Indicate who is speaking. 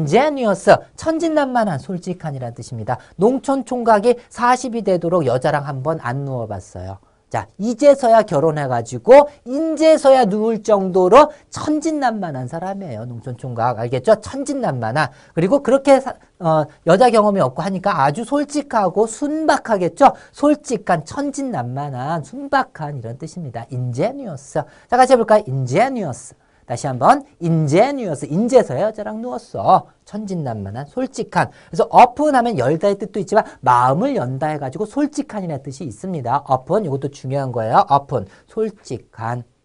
Speaker 1: ingenious, 천진난만한, 솔직한이라는 뜻입니다. 농촌 총각이 40이 되도록 여자랑 한번 안 누워봤어요. 자, 이제서야 결혼해가지고, 인제서야 누울 정도로 천진난만한 사람이에요. 농촌 총각. 알겠죠? 천진난만한. 그리고 그렇게, 사- 어, 여자 경험이 없고 하니까 아주 솔직하고 순박하겠죠? 솔직한, 천진난만한, 순박한 이런 뜻입니다. ingenious. 자, 같이 해볼까요? ingenious. 다시 한번 ingenious 인제서야 여자랑 누웠어 천진난만한 솔직한. 그래서 open 하면 열다의 뜻도 있지만 마음을 연다 해가지고 솔직한이라는 뜻이 있습니다. open 이것도 중요한 거예요. open 솔직한